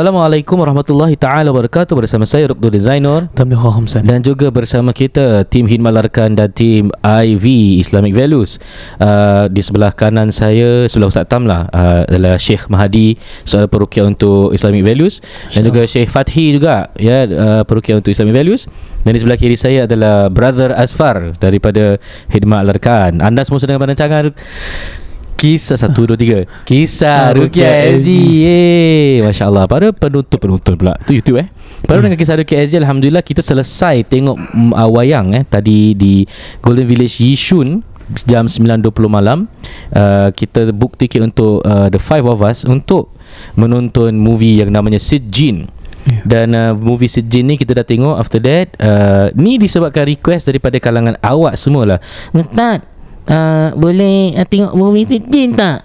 Assalamualaikum warahmatullahi taala wabarakatuh bersama saya Dr. Designer dan juga bersama kita tim Himalarkan dan tim IV Islamic Values. Uh, di sebelah kanan saya sebelah Ustaz Tam lah uh, adalah Sheikh Mahadi seorang perukia untuk Islamic Values dan juga Sheikh Fathi juga ya uh, perukia untuk Islamic Values. Dan di sebelah kiri saya adalah Brother Asfar daripada Hidmat Larkan. Anda semua sedang merancangkan Kisah satu dua tiga Kisah Rukia SG Yeay eh, Masya Allah Para penonton penonton pula Itu YouTube eh Baru hmm. dengan kisah Rukia SG Alhamdulillah kita selesai Tengok uh, wayang eh Tadi di Golden Village Yishun Jam 9.20 malam uh, Kita book tiket untuk uh, The Five of Us Untuk Menonton movie yang namanya Sid Jean ya. dan uh, movie sejen ni kita dah tengok after that uh, ni disebabkan request daripada kalangan awak semua lah. Entah uh, boleh uh, tengok movie Jin tak?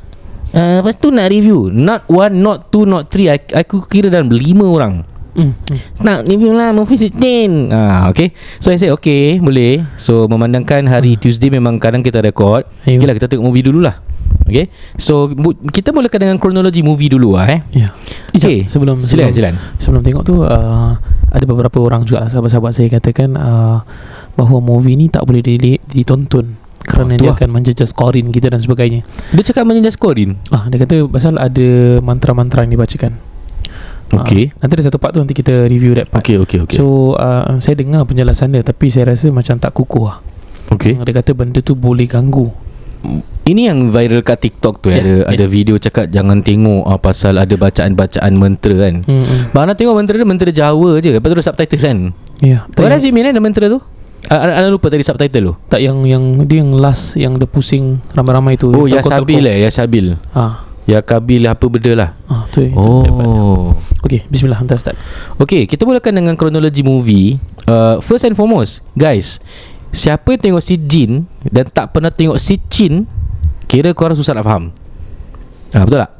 Uh, lepas tu nak review Not one, not two, not three I, Aku kira dalam lima orang mm. Nak review lah Movie Sitin ah, Okay So I said okay Boleh So memandangkan hari uh. Tuesday Memang kadang kita record Ayuh. Okay lah kita tengok movie dulu lah Okay So bu- kita mulakan dengan Kronologi movie dulu lah eh Ya yeah. Okay sebelum, sebelum, jalan, jalan. sebelum tengok tu uh, Ada beberapa orang juga lah Sahabat-sahabat saya katakan uh, Bahawa movie ni tak boleh dilihat, ditonton kerana oh, dia lah. akan menjejas korin kita dan sebagainya. Dia cakap menjejas korin. Ah, dia kata pasal ada mantra-mantra yang dibacakan. Ah, okey. Uh, nanti ada satu part tu nanti kita review that part. Okey, okey, okey. So, uh, saya dengar penjelasan dia tapi saya rasa macam tak kukuh lah. Okey. Dia kata benda tu boleh ganggu. Ini yang viral kat TikTok tu yeah, ada yeah. ada video cakap jangan tengok uh, pasal ada bacaan-bacaan mentera kan. Mm-hmm. Mana hmm. tengok mentera dia mentera Jawa je. Lepas tu ada subtitle kan. Ya. Yeah, What does it mean eh, the tu? Ah, anda lupa tadi subtitle tu? Tak yang yang dia yang last yang the pusing ramai-ramai itu. Oh, ya sabil eh, ha. lah, ya sabil. Ah. Ya kabil apa benda lah. Ah, tu. Eh. oh. Okey, bismillah hantar start. Okey, kita mulakan dengan kronologi movie. Uh, first and foremost, guys, siapa yang tengok si Jin dan tak pernah tengok si Chin, kira kau orang susah nak faham. Ah, betul tak?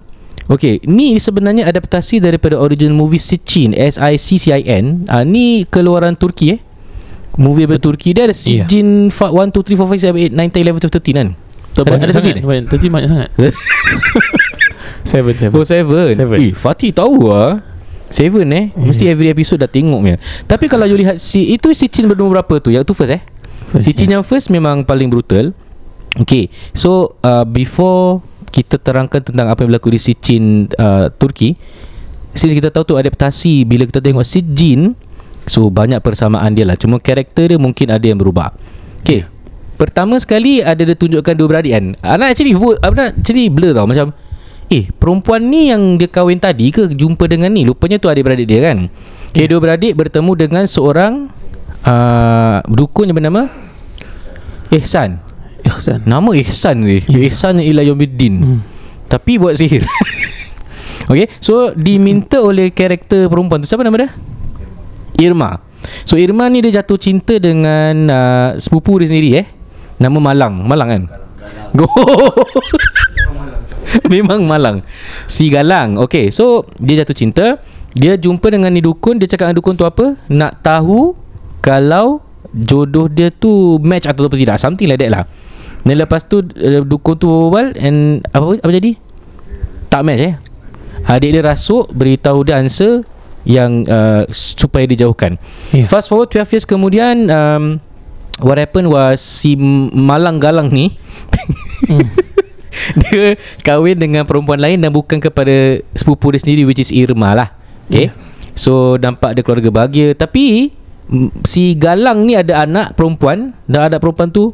Okey, ni sebenarnya adaptasi daripada original movie Sicin, S I C C I N. Ah, ni keluaran Turki eh. Movie Bet- Turki Dia ada Sijin yeah. 1, 2, 3, 4, 5, 6, 7, 8, 9, 10, 11, 12, 13 kan Terbanyak ada sangat Terbanyak banyak sangat 7, 7 Oh 7 Eh Fatih tahu lah 7 eh yeah. Mesti every episode dah tengok ni Tapi kalau you lihat si, Itu si berdua berapa tu Yang tu first eh first, yeah. yang first memang paling brutal Okay So uh, Before Kita terangkan tentang apa yang berlaku di si Chin uh, Turki Since kita tahu tu adaptasi Bila kita tengok si So banyak persamaan dia lah Cuma karakter dia mungkin ada yang berubah Okay ya. Pertama sekali ada dia tunjukkan dua beradik kan Anak actually vote nak actually blur tau macam Eh perempuan ni yang dia kahwin tadi ke jumpa dengan ni Lupanya tu ada beradik dia kan Okay yeah. dua beradik bertemu dengan seorang uh, Dukun yang bernama Ihsan Ihsan Nama Ihsan ni yeah. Ihsan ila Yomiddin hmm. Tapi buat sihir Okay So diminta oleh karakter perempuan tu Siapa nama dia? Irma. So Irma ni dia jatuh cinta dengan uh, sepupu dia sendiri eh. Nama Malang, Malang kan? Go. Memang Malang. Si Galang. Okay so dia jatuh cinta, dia jumpa dengan ni dukun, dia cakap dengan dukun tu apa? Nak tahu kalau jodoh dia tu match atau tidak. Something like that lah. Dan lepas tu eh, dukun tu berbual and apa apa jadi? Tak match eh. Adik dia rasuk beritahu dia answer yang uh, supaya dijauhkan. Yeah. Fast forward 12 years kemudian um, what happened was si Malang Galang ni mm. dia kahwin dengan perempuan lain dan bukan kepada sepupu dia sendiri which is Irma lah. Okay. Yeah. So nampak dia keluarga bahagia tapi si Galang ni ada anak perempuan dan ada perempuan tu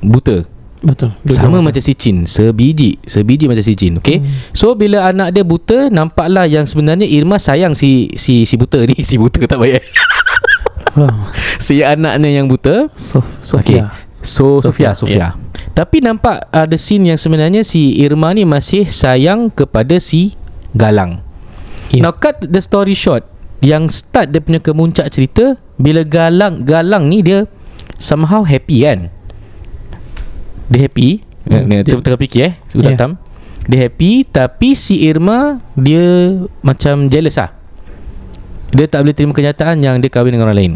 buta. Betul. Sama macam sicin, sebiji, sebiji macam sicin, okay? Hmm. So bila anak dia buta, nampaklah yang sebenarnya Irma sayang si si si buta ni, si buta tak baik. si anaknya yang buta, Sof- Sofia. Okay. So Sofia, Sofia. Sofia. Yeah. Tapi nampak ada scene yang sebenarnya si Irma ni masih sayang kepada si Galang. Yeah. Now cut the story short. Yang start dia punya kemuncak cerita bila Galang Galang ni dia somehow happy kan. Dia happy hmm, dia, Tengah fikir eh Ustaz yeah. Tam Dia happy Tapi si Irma Dia Macam jealous lah Dia tak boleh terima kenyataan Yang dia kahwin dengan orang lain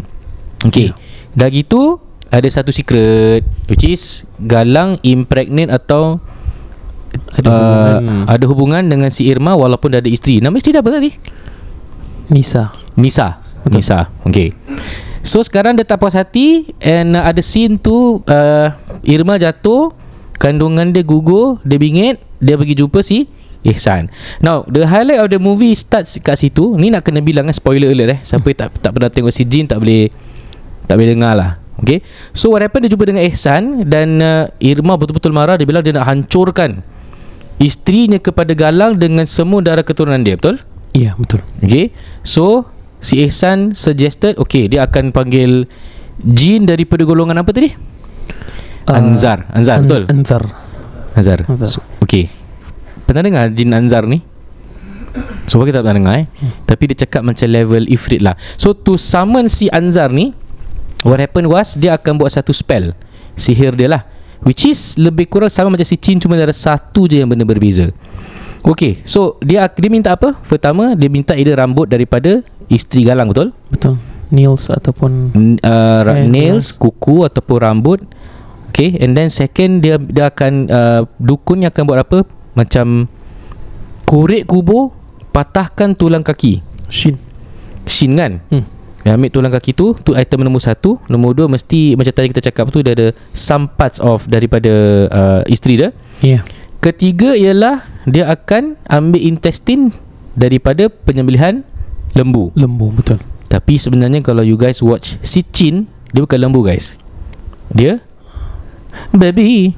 Okay yeah. Dah gitu Ada satu secret Which is Galang impregnate atau ada, uh, hubungan. ada hubungan dengan si Irma Walaupun dah ada isteri Nama isteri dia apa tadi? Nisa Nisa Betul. Nisa Okay So sekarang dia tak puas hati And uh, ada scene tu uh, Irma jatuh Kandungan dia gugur Dia bingit Dia pergi jumpa si Ihsan Now the highlight of the movie Starts kat situ Ni nak kena bilang kan Spoiler alert eh Siapa tak, tak pernah tengok si Jin Tak boleh Tak boleh dengar lah Okay So what happened Dia jumpa dengan Ihsan Dan uh, Irma betul-betul marah Dia bilang dia nak hancurkan Isterinya kepada Galang Dengan semua darah keturunan dia Betul? Ya yeah, betul Okay So Si Ihsan suggested Okay dia akan panggil Jin daripada golongan apa tadi? Uh, Anzar Anzar an- betul? Anzar Anzar so, Okay Pernah dengar Jin Anzar ni? So kita tak pernah dengar eh hmm. Tapi dia cakap macam level Ifrit lah So to summon si Anzar ni What happened was Dia akan buat satu spell Sihir dia lah Which is lebih kurang sama macam si Jin Cuma ada satu je yang benda berbeza Okey, so dia dia minta apa? Pertama dia minta ide rambut daripada isteri galang betul? Betul. Nails ataupun uh, ra- nails, kuku ataupun rambut. Okey, and then second dia dia akan uh, dukun yang akan buat apa? Macam kurik kubur, patahkan tulang kaki. Shin. Shin kan? Hmm. Dia ya, ambil tulang kaki tu, tu item nombor satu Nombor dua mesti macam tadi kita cakap tu Dia ada some parts of daripada uh, isteri dia yeah. Ketiga ialah dia akan ambil intestin daripada penyembelihan lembu. Lembu betul. Tapi sebenarnya kalau you guys watch si Chin, dia bukan lembu guys. Dia baby.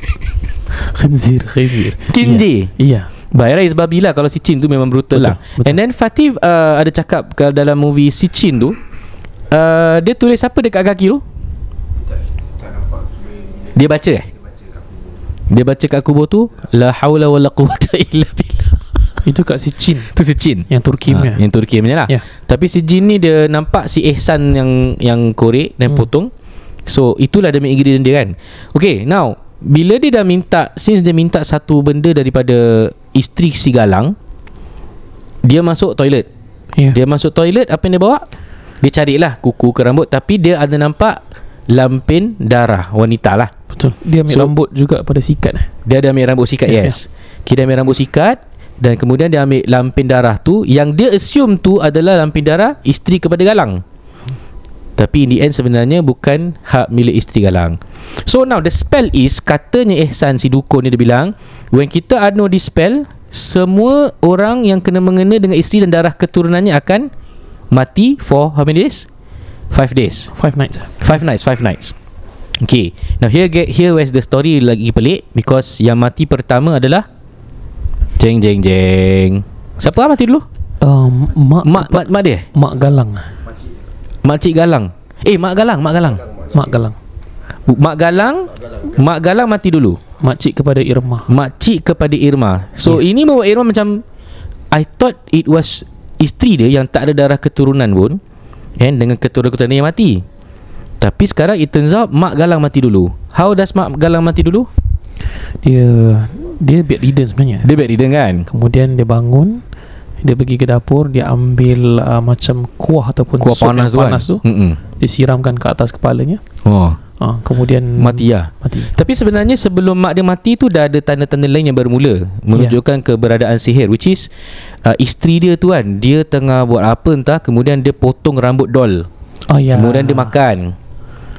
khinzir, khinzir. Kinji. Iya. Yeah. yeah. By is babi lah kalau si Chin tu memang brutal betul, lah. Betul. And then Fatih uh, ada cakap kalau dalam movie si Chin tu, uh, dia tulis apa dekat kaki tu? Dia baca eh? Dia baca kat kubur tu La hawla wa la quwata illa billah Itu kat si Jin Itu si Jin Yang Turki ah, punya ha, Yang Turki punya lah yeah. Tapi si Jin ni dia nampak si Ehsan yang yang korek dan hmm. potong So itulah demi ingredient dia kan Okay now Bila dia dah minta Since dia minta satu benda daripada Isteri si Galang Dia masuk toilet yeah. Dia masuk toilet Apa yang dia bawa? Dia carilah kuku ke rambut Tapi dia ada nampak lampin darah wanita lah. Betul. Dia ambil so, rambut juga pada sikat. Eh? Dia ada ambil rambut sikat, yeah, yes. Yeah. Dia ambil rambut sikat dan kemudian dia ambil lampin darah tu yang dia assume tu adalah lampin darah isteri kepada galang. Tapi in the end sebenarnya bukan hak milik isteri galang. So now the spell is katanya Ihsan si dukun ni dia bilang when kita anu di spell semua orang yang kena mengena dengan isteri dan darah keturunannya akan mati for how many days? Five days Five nights Five nights Five nights Okay Now here get here where's the story lagi pelik Because yang mati pertama adalah Jeng jeng jeng Siapa lah mati dulu? Um, mak, mak, mak, mak dia? Mak Galang Makcik Galang Eh Mak Galang Mak Galang Mak Galang Mak Galang Mak Galang, mati dulu Makcik kepada Irma Makcik kepada Irma So yeah. ini bawa Irma macam I thought it was Isteri dia yang tak ada darah keturunan pun And eh, dengan ketua-ketua yang mati Tapi sekarang it turns out Mak Galang mati dulu How does Mak Galang mati dulu? Dia Dia bedridden sebenarnya Dia bedridden kan? Kemudian dia bangun Dia pergi ke dapur Dia ambil uh, macam kuah Ataupun kuah panas, panas tu, kan? tu Dia siramkan ke atas kepalanya Oh ha, kemudian mati lah mati. tapi sebenarnya sebelum mak dia mati tu dah ada tanda-tanda lain yang bermula menunjukkan yeah. keberadaan sihir which is uh, isteri dia tu kan dia tengah buat apa entah kemudian dia potong rambut doll oh, yeah. kemudian dia makan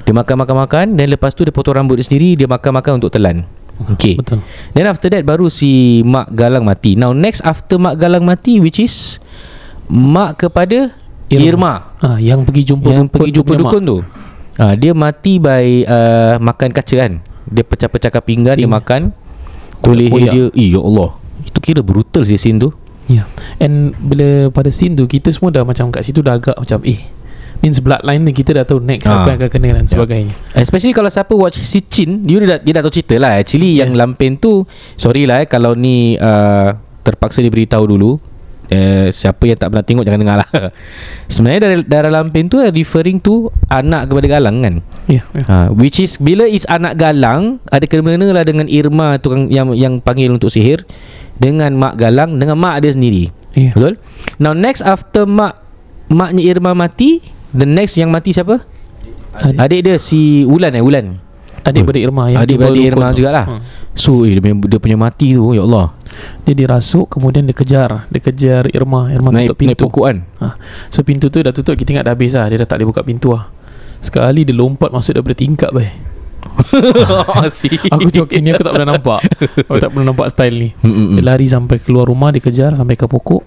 dia makan-makan-makan dan lepas tu dia potong rambut dia sendiri dia makan-makan untuk telan Okay Betul. Then after that baru si Mak Galang mati Now next after Mak Galang mati Which is Mak kepada Irma, Irma. Ha, Yang pergi jumpa Yang dukun pergi jumpa dukun, dukun tu Ah, dia mati by uh, makan kaca kan. Dia pecah-pecahkan pinggan In. dia eh. makan. Kulit dia. Eh, ya Allah. Itu kira brutal sih scene tu. Ya. Yeah. And bila pada scene tu kita semua dah macam kat situ dah agak macam eh means bloodline ni kita dah tahu next ha. apa yang akan kena dan ya. sebagainya. Yeah. Especially kalau siapa watch Si Chin, dia dah dia dah tahu cerita lah. Actually yeah. yang ya. lampin tu sorry lah eh, kalau ni uh, terpaksa diberitahu dulu. Eh, siapa yang tak pernah tengok jangan dengar lah sebenarnya dari, dari dalam pin tu eh, referring to anak kepada galang kan yeah, yeah. Ha, which is bila is anak galang ada kena-kena lah dengan Irma tukang, yang, yang panggil untuk sihir dengan mak galang dengan mak dia sendiri yeah. betul now next after mak maknya Irma mati the next yang mati siapa adik, adik dia si Ulan eh Ulan adik hmm. pada Irma yang adik pada Irma jugalah hmm. So eh, dia, punya, dia punya mati tu Ya Allah Dia dirasuk Kemudian dia kejar Dia kejar Irma Irma naik, tutup pintu Naik pokok kan? ha. So pintu tu dah tutup Kita ingat dah habis lah Dia dah tak boleh buka pintu lah Sekali dia lompat masuk daripada tingkap bay. Eh. aku joking ni aku tak pernah nampak Aku tak pernah nampak style ni mm Dia lari sampai keluar rumah Dia kejar sampai ke pokok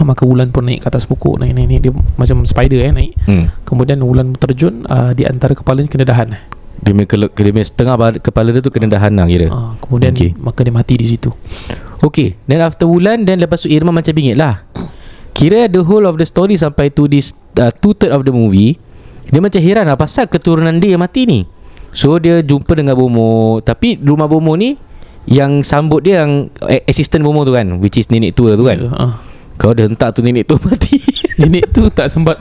ah, Maka bulan pun naik ke atas pokok Naik naik naik Dia macam spider eh naik mm. Kemudian bulan terjun uh, Di antara kepalanya kena dahan eh dia punya, setengah kepala dia tu kena dah hanang lah kira. Ha, kemudian okay. maka dia mati di situ. Okay. Then after Wulan then lepas tu Irma macam bingit lah. Kira the whole of the story sampai tu this uh, two third of the movie dia macam heran lah pasal keturunan dia yang mati ni. So dia jumpa dengan Bomo tapi rumah Bomo ni yang sambut dia yang eh, assistant Bomo tu kan which is nenek tua tu kan. Yeah, uh. Ah. Kau dah hentak tu nenek tua mati. nenek tu tak sempat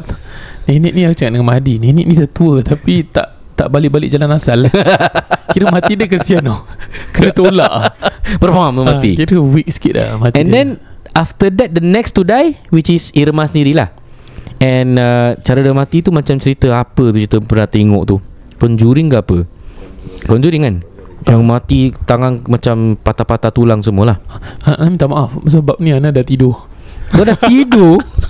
Nenek ni aku cakap dengan Mahdi Nenek ni dah tua Tapi tak tak balik-balik jalan asal Kira mati dia kesian no. Kena tolak Perform tu ah, mati Kira weak sikit dah mati And dia. then After that The next to die Which is Irma sendiri lah And uh, Cara dia mati tu Macam cerita apa tu Cerita pernah tengok tu Conjuring ke apa Conjuring kan yang ah. mati tangan macam patah-patah tulang semualah. Ha, minta maaf sebab ni Ana dah tidur. Kau dah tidur?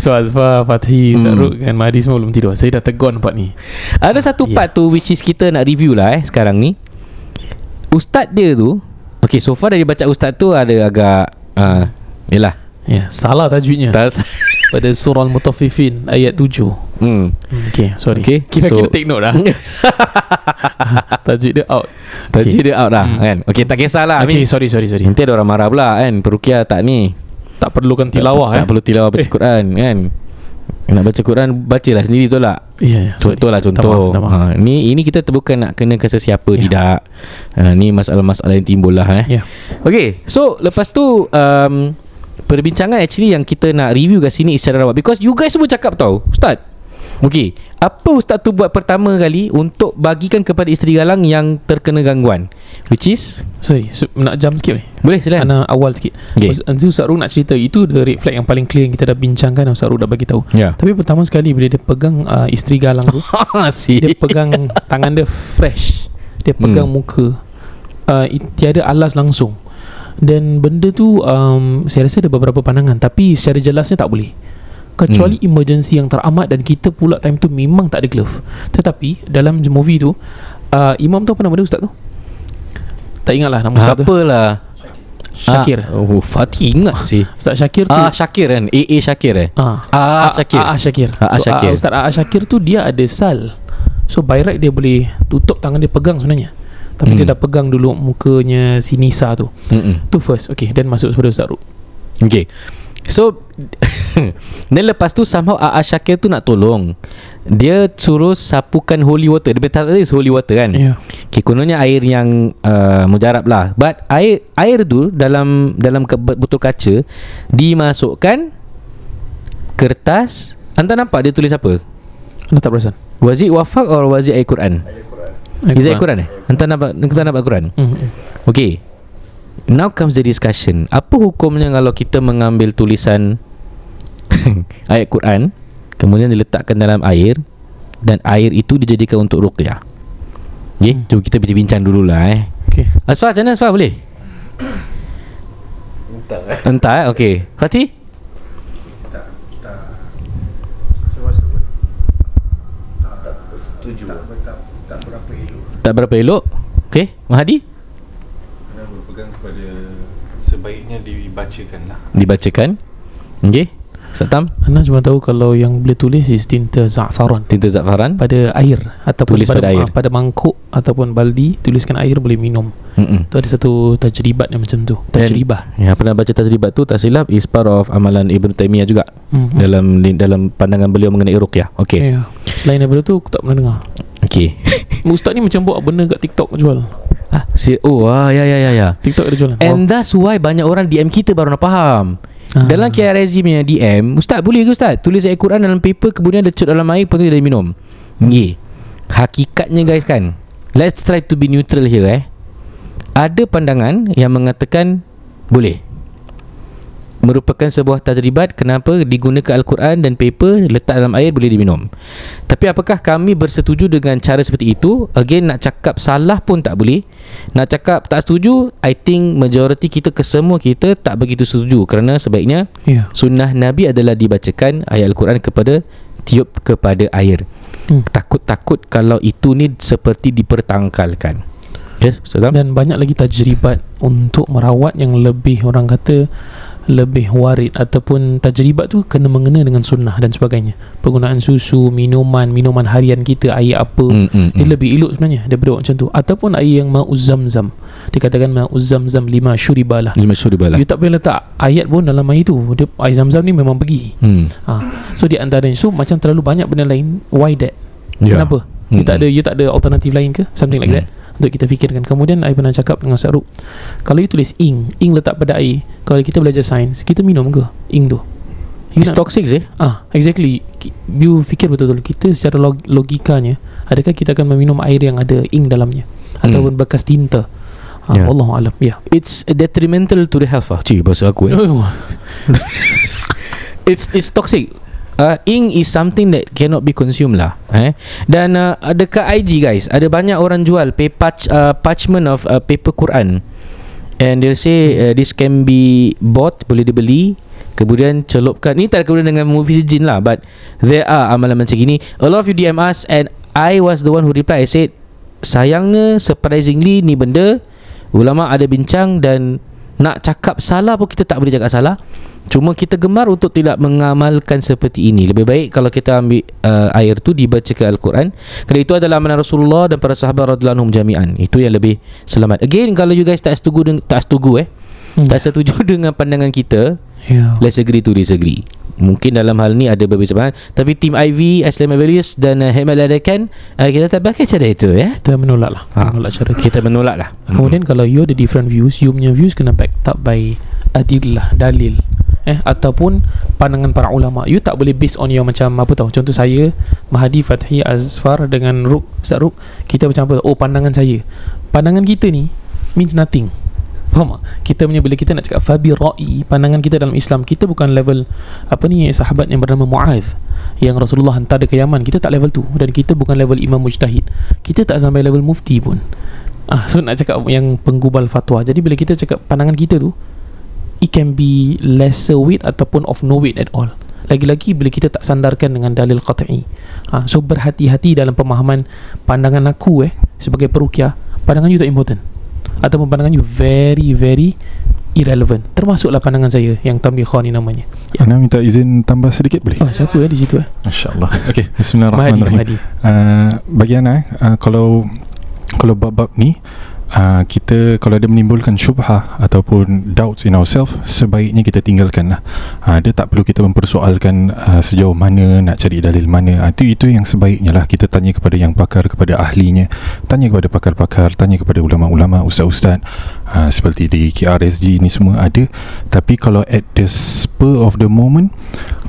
so Azfar, Fathi, Sarut mm. dan Mahdi semua belum tidur Saya dah tegur nampak ni Ada satu yeah. part tu which is kita nak review lah eh sekarang ni Ustaz dia tu Okay so far dari baca ustaz tu ada agak uh, Yelah yeah, Salah tajwidnya Tas. Pada surah Al-Mutafifin ayat 7 mm. Hmm, okay sorry okay. Kita so, kena take note lah Tajwid dia out Tajwid okay. dia out lah mm. kan Okay tak kisahlah Okay sorry sorry sorry Nanti ada orang marah pula kan Perukia tak ni tak perlukan tilawah tak, eh. tak perlu tilawah baca eh. Quran kan nak baca Quran bacalah sendiri betul tak ya yeah, betul lah contoh tamah, tamah. ha ni ini kita bukan nak kena ke siapa yeah. tidak ha ni masalah-masalah yang timbul lah eh yeah. okey so lepas tu um, perbincangan actually yang kita nak review kat sini secara because you guys semua cakap tau ustaz Okey, apa ustaz tu buat pertama kali untuk bagikan kepada isteri galang yang terkena gangguan? Which is sorry, so, nak jump sikit ni. Boleh sila. Ana awal sikit. Okay. Ustaz, ustaz Ruh nak cerita itu the red flag yang paling clear yang kita dah bincangkan Ustaz Ruh dah bagi tahu. Yeah. Tapi pertama sekali bila dia pegang uh, isteri galang tu, ah, dia pegang tangan dia fresh. Dia hmm. pegang hmm. muka. Uh, tiada alas langsung. Dan benda tu um, saya rasa ada beberapa pandangan tapi secara jelasnya tak boleh kecuali hmm. emergency yang teramat dan kita pula time tu memang tak ada glove tetapi dalam movie tu uh, imam tu apa nama dia ustaz tu tak ingat lah nama ustaz tu apalah Syakir ah, Oh Fatih ingat ah, sih Ustaz Syakir tu Ah Syakir kan AA Syakir eh Ah ah, ah Syakir Ah Syakir, so, ah, Syakir. Ah, Ustaz ah, Syakir tu dia ada sal So by right dia boleh tutup tangan dia pegang sebenarnya Tapi mm. dia hmm. dah pegang dulu mukanya si Nisa tu Mm-mm. Hmm. Tu first Okay then masuk kepada Ustaz Ruk Okay So Then lepas tu Somehow A'a Syakir tu nak tolong Dia suruh Sapukan holy water Dia tak ada holy water kan yeah. okay, Kononnya air yang uh, Mujarab lah But air Air tu Dalam Dalam ke, botol kaca Dimasukkan Kertas Anda nampak dia tulis apa? Anda tak perasan Wazi wafak Or wazi air Quran? Air Quran Is it Quran eh? Anda nampak Anda nampak Quran? Mm-hmm. Okay Now comes the discussion Apa hukumnya kalau kita mengambil tulisan Ayat Quran Kemudian diletakkan dalam air Dan air itu dijadikan untuk ruqyah Okay, hmm. jom kita bincang dulu lah eh okay. Asfah, macam mana Asfah boleh? Entah eh Entah eh, okay Fatih? Tak berapa elok Tak berapa elok Okay Mahadi dilakukan kepada sebaiknya dibacakan lah. Dibacakan. Okey. Satam Anas cuma tahu kalau yang boleh tulis is tinta za'faran tinta za'faran pada air ataupun tulis pada, pada, air. pada mangkuk ataupun baldi tuliskan air boleh minum Mm-mm. tu ada satu tajribat yang macam tu tajribah And, ya pernah baca tajribat tu tak is part of amalan Ibn Taymiyah juga mm-hmm. dalam dalam pandangan beliau mengenai ruqyah ok yeah. selain daripada tu aku tak pernah dengar ok ustaz ni macam buat benda kat tiktok jual Ah, si oh ah, ya ya ya ya. TikTok ada jualan. And oh. that's why banyak orang DM kita baru nak faham. Ah. Dalam KRSG punya DM, ustaz boleh ke ustaz tulis ayat Quran dalam paper kemudian lecut dalam air pun dia minum. Ngi. Hakikatnya guys kan. Let's try to be neutral here eh. Ada pandangan yang mengatakan boleh merupakan sebuah tajribat kenapa digunakan Al-Quran dan paper letak dalam air boleh diminum. Tapi apakah kami bersetuju dengan cara seperti itu? Again, nak cakap salah pun tak boleh. Nak cakap tak setuju, I think majority kita, kesemua kita tak begitu setuju kerana sebaiknya yeah. sunnah Nabi adalah dibacakan ayat Al-Quran kepada tiup kepada air. Hmm. Takut-takut kalau itu ni seperti dipertangkalkan. Yes, Dan banyak lagi tajribat untuk merawat yang lebih orang kata lebih warid ataupun tajribat tu kena mengena dengan sunnah dan sebagainya penggunaan susu minuman minuman harian kita air apa mm, mm, mm. dia lebih elok sebenarnya daripada macam tu ataupun air yang mau uzam-zam dikatakan mau uzam-zam lima syuribalah lima syuribalah Dia tak boleh letak ayat pun dalam air tu dia, air zam ni memang pergi mm. ha. so di antara so macam terlalu banyak benda lain why that yeah. kenapa mm, you tak hmm, ada hmm. you tak ada alternatif lain ke something like hmm. that untuk kita fikirkan kemudian saya pernah cakap dengan Ustaz Ruk kalau you tulis ing ing letak pada air kalau kita belajar sains kita minum ke ing tu you it's not, toxic eh ah exactly you fikir betul-betul kita secara log- logikanya adakah kita akan meminum air yang ada ing dalamnya hmm. ataupun bekas tinta ah, yeah. Allah Alam yeah. it's detrimental to the health lah cik bahasa aku eh. it's it's toxic uh, ink is something that cannot be consumed lah eh dan uh, dekat IG guys ada banyak orang jual paper uh, parchment of uh, paper Quran and they say uh, this can be bought boleh dibeli kemudian celupkan ni tak kena dengan movie jin lah but there are amalan macam gini a lot of you DM us and I was the one who reply I said sayangnya surprisingly ni benda ulama ada bincang dan nak cakap salah pun kita tak boleh cakap salah Cuma kita gemar untuk tidak mengamalkan seperti ini Lebih baik kalau kita ambil uh, air tu dibaca ke Al-Quran Kerana itu adalah amanah Rasulullah dan para sahabat radhiyallahu jami'an Itu yang lebih selamat Again kalau you guys tak setuju, dengan tak setuju eh hmm. Tak setuju dengan pandangan kita yeah. Let's agree to disagree mungkin dalam hal ni ada perbezaan tapi tim IV Islamic Values dan uh, eh, Hemat Ladakan uh, eh, kita tak pakai cara itu ya kita menolak lah ha. menolak cara itu. kita menolak lah kemudian hmm. kalau you ada different views you punya views kena backed up by adillah dalil eh ataupun pandangan para ulama you tak boleh based on your macam apa tau contoh saya Mahdi Fathi Azfar dengan Ruk Ustaz Ruk kita macam apa oh pandangan saya pandangan kita ni means nothing Faham tak? Kita punya bila kita nak cakap Fabi ra'i Pandangan kita dalam Islam Kita bukan level Apa ni sahabat yang bernama Mu'adh Yang Rasulullah hantar dia ke Yaman Kita tak level tu Dan kita bukan level Imam Mujtahid Kita tak sampai level mufti pun Ah, So nak cakap yang penggubal fatwa Jadi bila kita cakap pandangan kita tu It can be lesser weight Ataupun of no weight at all lagi-lagi bila kita tak sandarkan dengan dalil qat'i ha, So berhati-hati dalam pemahaman pandangan aku eh Sebagai perukia Pandangan you tak important ataupun pandangan you very very irrelevant termasuklah pandangan saya yang Tambi Khan ni namanya ya. Ana minta izin tambah sedikit boleh? Oh, siapa ya di situ? Eh? MasyaAllah Okay. Bismillahirrahmanirrahim Mahdi, Mahdi. Uh, bagi Ana uh, kalau kalau bab-bab ni uh, kita kalau ada menimbulkan syubha ataupun doubts in ourselves sebaiknya kita tinggalkan lah uh, dia tak perlu kita mempersoalkan uh, sejauh mana nak cari dalil mana uh, itu, itu yang sebaiknya lah kita tanya kepada yang pakar kepada ahlinya tanya kepada pakar-pakar tanya kepada ulama-ulama ustaz-ustaz uh, seperti di KRSG ni semua ada tapi kalau at the spur of the moment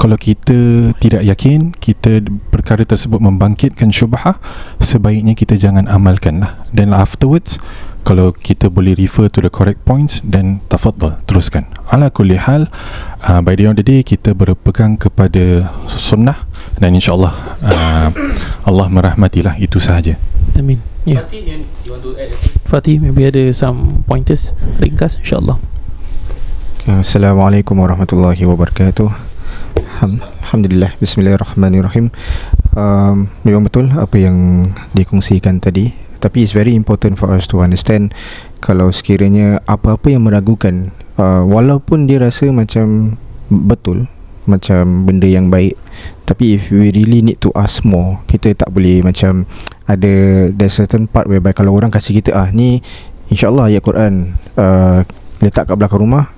kalau kita tidak yakin kita perkara tersebut membangkitkan syubha, sebaiknya kita jangan amalkan lah then afterwards kalau kita boleh refer to the correct points then tafadhal teruskan ala kulli hal uh, by the end of the day kita berpegang kepada sunnah dan insyaallah uh, Allah merahmatilah itu sahaja amin Ya. Yeah. Fatih, maybe ada some pointers ringkas insyaallah. Uh, Assalamualaikum warahmatullahi wabarakatuh. Alhamdulillah Bismillahirrahmanirrahim um, Memang betul apa yang dikongsikan tadi tapi it's very important for us to understand kalau sekiranya apa-apa yang meragukan uh, walaupun dia rasa macam betul macam benda yang baik tapi if we really need to ask more kita tak boleh macam ada there's certain part whereby kalau orang kasih kita ah ni insyaallah ayat Quran uh, letak kat belakang rumah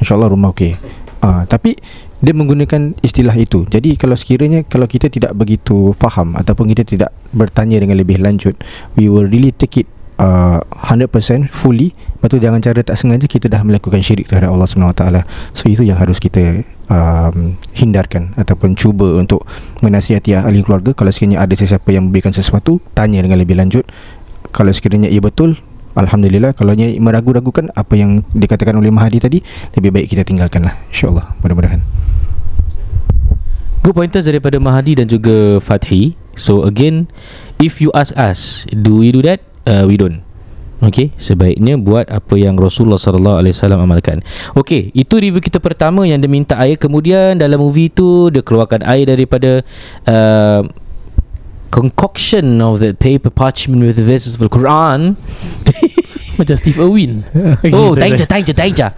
insyaallah rumah okey uh, tapi dia menggunakan istilah itu. Jadi kalau sekiranya kalau kita tidak begitu faham ataupun kita tidak bertanya dengan lebih lanjut, we will really take it uh, 100% fully. Betul jangan cara tak sengaja kita dah melakukan syirik terhadap Allah Subhanahu Wa Taala. So itu yang harus kita um, hindarkan ataupun cuba untuk menasihati ahli keluarga kalau sekiranya ada sesiapa yang memberikan sesuatu, tanya dengan lebih lanjut. Kalau sekiranya ia betul, Alhamdulillah Kalau ia meragu-ragukan Apa yang dikatakan oleh Mahdi tadi Lebih baik kita tinggalkan lah InsyaAllah Mudah-mudahan Good pointers daripada Mahadi dan juga Fathi. So again, if you ask us, do we do that? Uh, we don't. Okay, sebaiknya buat apa yang Rasulullah SAW amalkan. Okay, itu review kita pertama yang dia minta air. Kemudian dalam movie itu dia keluarkan air daripada uh, concoction of the paper parchment with the verses of the Quran. Macam Steve Irwin. oh, danger, danger, danger,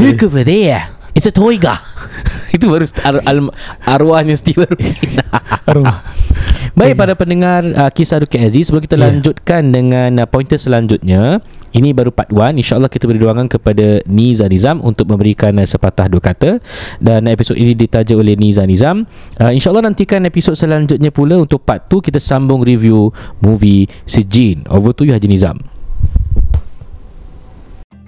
Look over there. It's a toy gah. Itu baru ar- al- arwahnya Steve Arwah. Baik pada pendengar uh, kisah Duke Aziz sebelum kita yeah. lanjutkan dengan uh, pointer selanjutnya. Ini baru part 1. Insyaallah kita beri ruangan kepada Niza Nizam untuk memberikan uh, sepatah dua kata dan uh, episod ini ditaja oleh Niza Nizam. Uh, Insya-Allah nantikan episod selanjutnya pula untuk part 2 kita sambung review movie Sejin. Over to you Haji Nizam.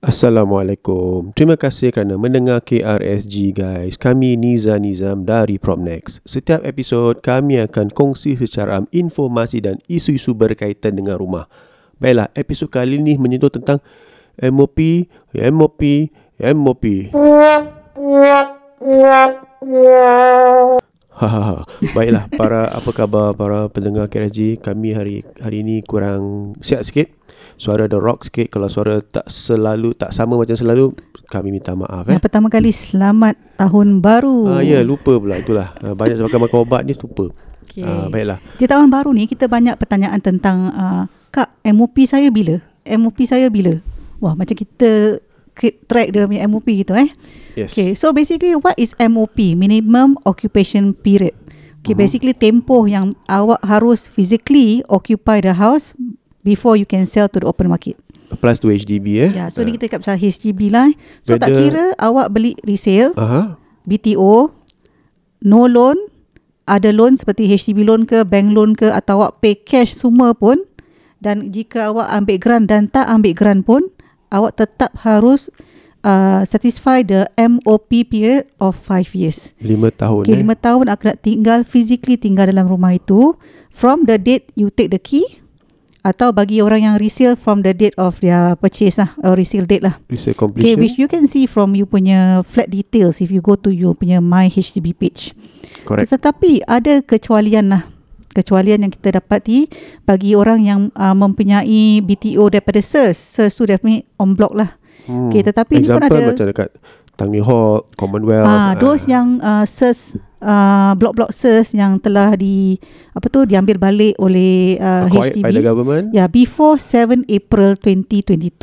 Assalamualaikum. Terima kasih kerana mendengar KRSG guys. Kami Niza Nizam dari Promnex. Setiap episod kami akan kongsi secara informasi dan isu-isu berkaitan dengan rumah. Baiklah, episod kali ini menyentuh tentang MOP, MOP, MOP. Baiklah, para apa khabar para pendengar KRSG? Kami hari hari ini kurang sihat sikit suara The Rock sikit kalau suara tak selalu tak sama macam selalu kami minta maaf eh. Yang pertama kali selamat tahun baru. Ah uh, ya yeah, lupa pula itulah. Uh, banyak sebab makan ubat ni lupa. Okay. Uh, ah, baiklah. Di tahun baru ni kita banyak pertanyaan tentang uh, kak MOP saya bila? MOP saya bila? Wah macam kita keep track dia punya MOP gitu eh. Yes. Okay, so basically what is MOP? Minimum occupation period. Okay, mhm. basically tempoh yang awak harus physically occupy the house before you can sell to the open market. plus to HDB ya? Eh? yeah, so uh. ni kita cakap pasal HDB lah. Eh. So Whether, tak kira awak beli resale, uh-huh. BTO, no loan, ada loan seperti HDB loan ke, bank loan ke, atau awak pay cash semua pun, dan jika awak ambil grant dan tak ambil grant pun, awak tetap harus uh, satisfy the MOP period of 5 years. 5 tahun. Okay, eh. tahun akan tinggal, physically tinggal dalam rumah itu, from the date you take the key, atau bagi orang yang resale from the date of their purchase lah or uh, resale date lah resale completion okay, which you can see from you punya flat details if you go to you punya my HDB page correct tetapi ada kecualian lah kecualian yang kita dapati bagi orang yang uh, mempunyai BTO daripada SERS SERS tu definitely on block lah hmm. okay, tetapi example ini pun ada example macam dekat Tangi Hall Commonwealth uh, those ah. yang uh, SERS uh, blok-blok ses e yang telah di apa tu diambil balik oleh uh, HDB. By the government. Yeah, before 7 April 2022.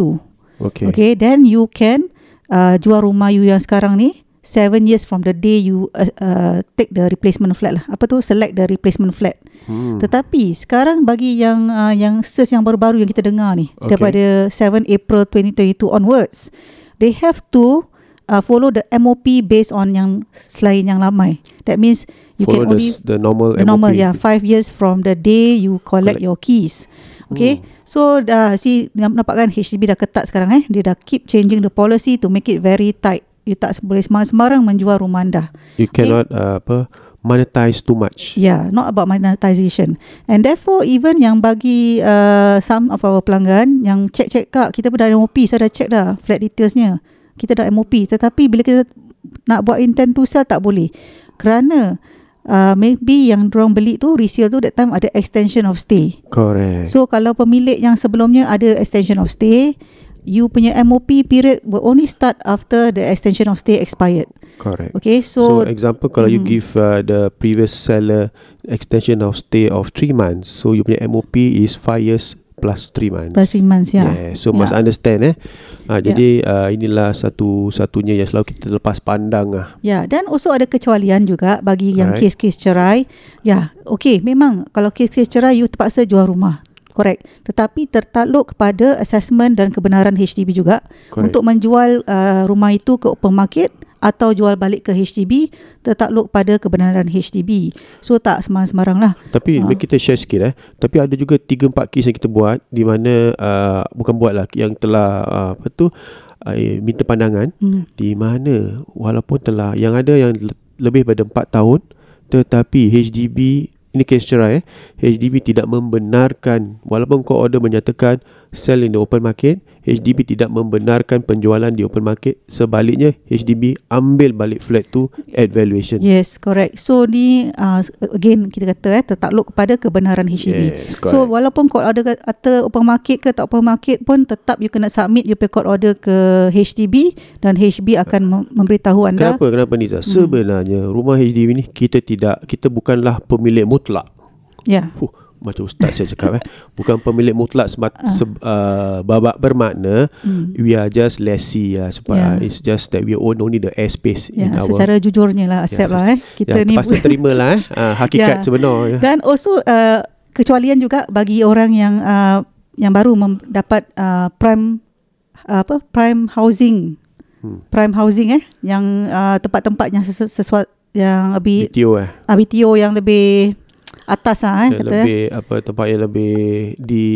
Okay. Okay, then you can uh, jual rumah you yang sekarang ni 7 years from the day you uh, uh, take the replacement flat lah. Apa tu select the replacement flat. Hmm. Tetapi sekarang bagi yang uh, yang ses e yang baru-baru yang kita dengar ni okay. daripada 7 April 2022 onwards, they have to uh, follow the MOP based on yang selain yang lama. That means you follow can only the, the normal MOP. yeah five years from the day you collect, collect. your keys. Okay, hmm. so dah uh, si nampak kan HDB dah ketat sekarang eh dia dah keep changing the policy to make it very tight. You tak boleh sembarang-sembarang menjual rumah anda. You okay. cannot uh, apa monetize too much. Yeah, not about monetization. And therefore, even yang bagi uh, some of our pelanggan yang check-check kak, kita pun dah ada OP, saya dah check dah flat detailsnya kita dah MOP tetapi bila kita nak buat intent to sell tak boleh kerana uh, maybe yang diorang beli tu resale tu that time ada extension of stay correct so kalau pemilik yang sebelumnya ada extension of stay you punya MOP period will only start after the extension of stay expired correct okay so so example kalau hmm. you mm. give uh, the previous seller extension of stay of 3 months so you punya MOP is 5 years plus 3 months. Plus 3 months ya. Yeah. So yeah. must ya. understand eh. Ha, jadi uh, inilah satu-satunya yang selalu kita lepas pandang ah. Ya yeah. dan also ada kecualian juga bagi yang Alright. kes-kes cerai. Ya yeah. okey memang kalau kes-kes cerai you terpaksa jual rumah. Correct. Tetapi tertakluk kepada assessment dan kebenaran HDB juga Correct. untuk menjual uh, rumah itu ke open market atau jual balik ke HDB tetap look pada kebenaran HDB. So tak sembarang-sembarang lah. Tapi ha. kita share sikit eh. Tapi ada juga 3-4 kes yang kita buat di mana uh, bukan buat lah yang telah uh, apa tu uh, eh, minta pandangan hmm. di mana walaupun telah yang ada yang lebih daripada 4 tahun tetapi HDB ini kes cerai eh. HDB tidak membenarkan walaupun kau order menyatakan sell in the open market HDB tidak membenarkan penjualan di open market sebaliknya HDB ambil balik flat tu at valuation yes correct so ni uh, again kita kata eh tertakluk kepada kebenaran HDB yes, so walaupun court order kata open market ke tak open market pun tetap you kena submit you pay court order ke HDB dan HDB akan uh, memberitahu anda kenapa kenapa ni hmm. sebenarnya rumah HDB ni kita tidak kita bukanlah pemilik mutlak ya yeah. huh macam ustaz saya cakap eh bukan pemilik mutlak sebab uh. Ah. se, uh, babak bermakna mm. we are just lessy lah ya, sebab yeah. it's just that we own only the airspace yeah, in secara our secara jujurnya lah ya, accept yeah, eh. ya, lah eh kita yeah, ni pasti terimalah eh uh, hakikat yeah. sebenar yeah. dan also uh, kecualian juga bagi orang yang uh, yang baru mendapat uh, prime uh, apa prime housing hmm. prime housing eh yang uh, tempat-tempat yang sesuatu yang lebih BTO eh. Ah, BTO yang lebih atas lah kan, kata eh. lebih eh. apa tempat yang lebih di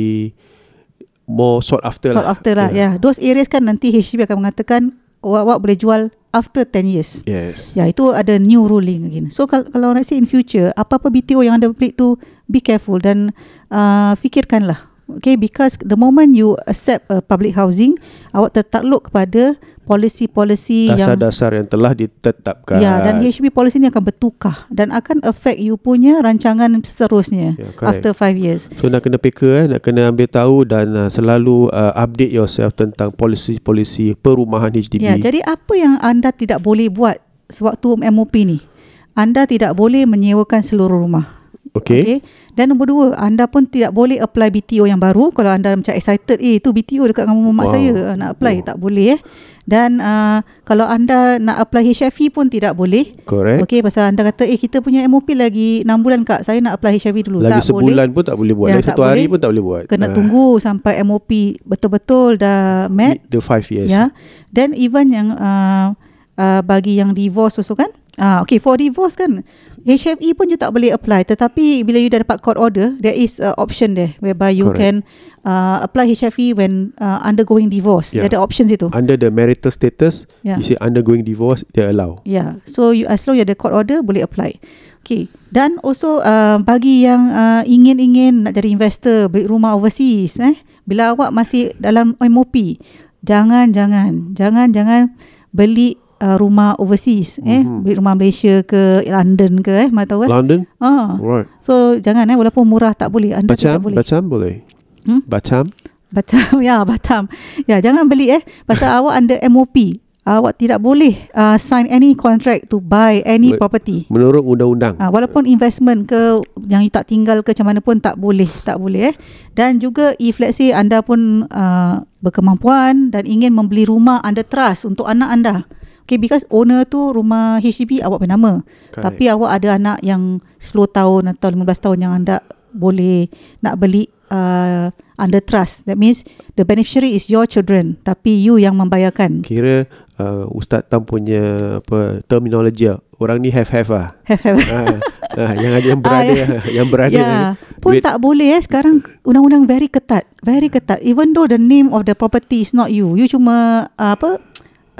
more sought after sought lah. after lah yeah. yeah. those areas kan nanti HDB akan mengatakan awak awak boleh jual after 10 years. Yes. Ya, itu ada new ruling again. So kalau kalau nak say in future, apa-apa BTO yang anda beli tu be careful dan uh, fikirkanlah. Okay, because the moment you accept uh, public housing, awak tertakluk kepada polisi-polisi yang dasar-dasar yang, telah ditetapkan. Ya, dan HB polisi ini akan bertukar dan akan affect you punya rancangan seterusnya ya, after 5 years. So nak kena peka eh, nak kena ambil tahu dan uh, selalu uh, update yourself tentang polisi-polisi perumahan HDB. Ya, jadi apa yang anda tidak boleh buat sewaktu MOP ni? Anda tidak boleh menyewakan seluruh rumah. Okay. okay. Dan nombor dua, anda pun tidak boleh apply BTO yang baru. Kalau anda macam excited, eh itu BTO dekat dengan rumah wow. saya eh, nak apply. Wow. Tak boleh. Eh. Dan uh, kalau anda nak apply HFE pun tidak boleh. Correct. Okay, pasal anda kata, eh kita punya MOP lagi 6 bulan kak, saya nak apply HFE dulu. Lagi tak sebulan pun tak boleh buat. Ya, satu hari pun tak boleh buat. Kena uh. tunggu sampai MOP betul-betul dah met. The five years. Ya. Yeah. Then even yang... Uh, uh, bagi yang divorce tu kan Ah, okay, for divorce kan HFE pun you tak boleh apply Tetapi bila you dah dapat court order There is a option there Whereby you Correct. can uh, apply HFE When uh, undergoing divorce yeah. There are options itu Under the marital status yeah. You say undergoing divorce They allow Yeah, so you, as long you ada court order Boleh apply Okay, dan also uh, Bagi yang uh, ingin-ingin Nak jadi investor Beli rumah overseas eh, Bila awak masih dalam MOP Jangan-jangan Jangan-jangan beli uh, rumah overseas eh mm-hmm. rumah Malaysia ke London ke eh mana tahu eh London ha ah. right. so jangan eh walaupun murah tak boleh anda Bacham, tak boleh Batam boleh hmm? Batam Batam ya Batam ya jangan beli eh pasal awak under MOP awak tidak boleh uh, sign any contract to buy any property menurut undang-undang uh, walaupun investment ke yang tak tinggal ke macam mana pun tak boleh tak boleh eh dan juga if let's say anda pun uh, berkemampuan dan ingin membeli rumah anda trust untuk anak anda Okay because owner tu rumah HDB awak punya nama Correct. Tapi awak ada anak yang 10 tahun atau 15 tahun yang anda boleh nak beli uh, under trust That means the beneficiary is your children Tapi you yang membayarkan Kira uh, Ustaz Tam punya apa, terminology Orang ni have-have lah Have-have ah, ah, yang ada yang ah, berada ah, yang berada yeah. pun Wait. tak boleh eh sekarang undang-undang very ketat very ketat even though the name of the property is not you you cuma uh, apa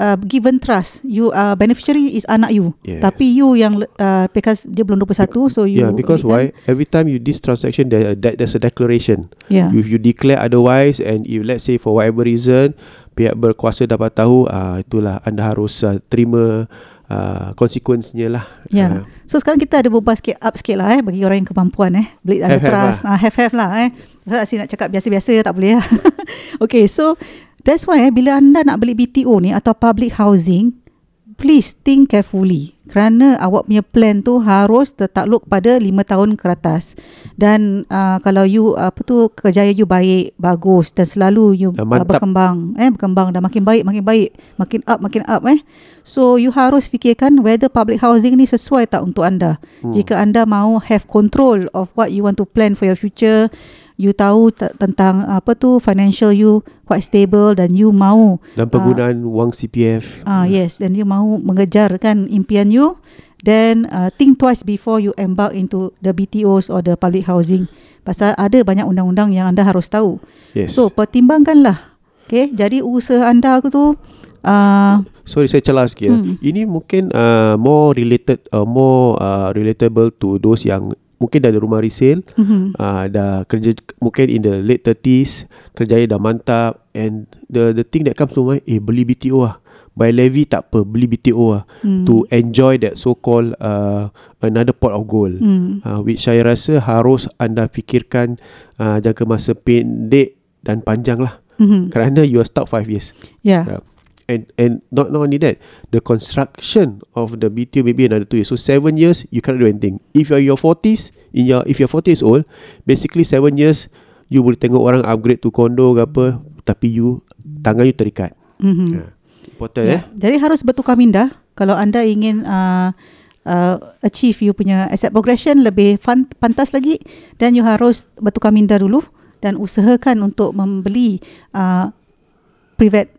uh, given trust you uh, beneficiary is anak you yes. tapi you yang uh, because dia belum 21 Be- so you yeah because why can. every time you this transaction there uh, that, there's a declaration yeah. if you declare otherwise and if let's say for whatever reason pihak berkuasa dapat tahu uh, itulah anda harus uh, terima Uh, konsekuensinya lah. Yeah. Uh, so sekarang kita ada berubah sikit up sikit lah eh bagi orang yang kemampuan eh. Beli ada trust. Have-have lah. Uh, lah eh. Saya nak cakap biasa-biasa tak boleh lah. okay so That's why eh, bila anda nak beli BTO ni atau public housing, please think carefully. Kerana awak punya plan tu harus tertakluk pada 5 tahun ke atas. Dan uh, kalau you apa tu kerjaya you baik, bagus dan selalu you dan berkembang, eh berkembang dan makin baik, makin baik, makin up, makin up eh. So you harus fikirkan whether public housing ni sesuai tak untuk anda. Hmm. Jika anda mahu have control of what you want to plan for your future you tahu tentang apa tu financial you quite stable dan you mau dan ah, penggunaan uh, wang CPF. Ah uh, yes, dan you mau mengejar kan impian you, then uh, think twice before you embark into the BTOs or the public housing. Pasal ada banyak undang-undang yang anda harus tahu. Yes. So pertimbangkanlah. Okay, jadi usaha anda tu Uh, Sorry saya celah sikit ya. hmm. Ini mungkin uh, More related uh, More uh, relatable To those yang mungkin dah ada rumah resale mm-hmm. uh, dah kerja mungkin in the late 30s kerjaya dah mantap and the the thing that comes to mind eh beli BTO lah by levy tak apa beli BTO lah mm. to enjoy that so called uh, another pot of gold mm. uh, which saya rasa harus anda fikirkan uh, jangka masa pendek dan panjang lah mm-hmm. kerana you are stuck 5 years ya yeah and and not, not only that the construction of the BTO maybe another two years so seven years you cannot do anything if you're your forties in your if you're 40 years old basically seven years you boleh tengok orang upgrade to condo ke apa tapi you tangan you terikat mm-hmm. uh, important yeah. eh jadi harus bertukar dah kalau anda ingin uh, Uh, achieve you punya asset progression lebih fun, pantas lagi dan you harus bertukar minda dulu dan usahakan untuk membeli uh, private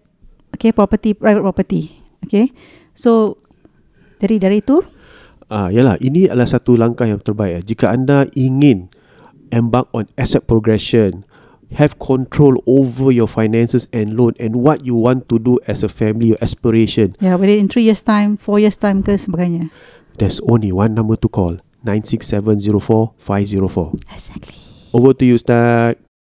okay property private property okay so dari dari itu ah ya lah, ini adalah satu langkah yang terbaik jika anda ingin embark on asset progression have control over your finances and loan and what you want to do as a family your aspiration yeah whether in three years time four years time ke sebagainya there's only one number to call nine six seven zero zero four five four. exactly over to you start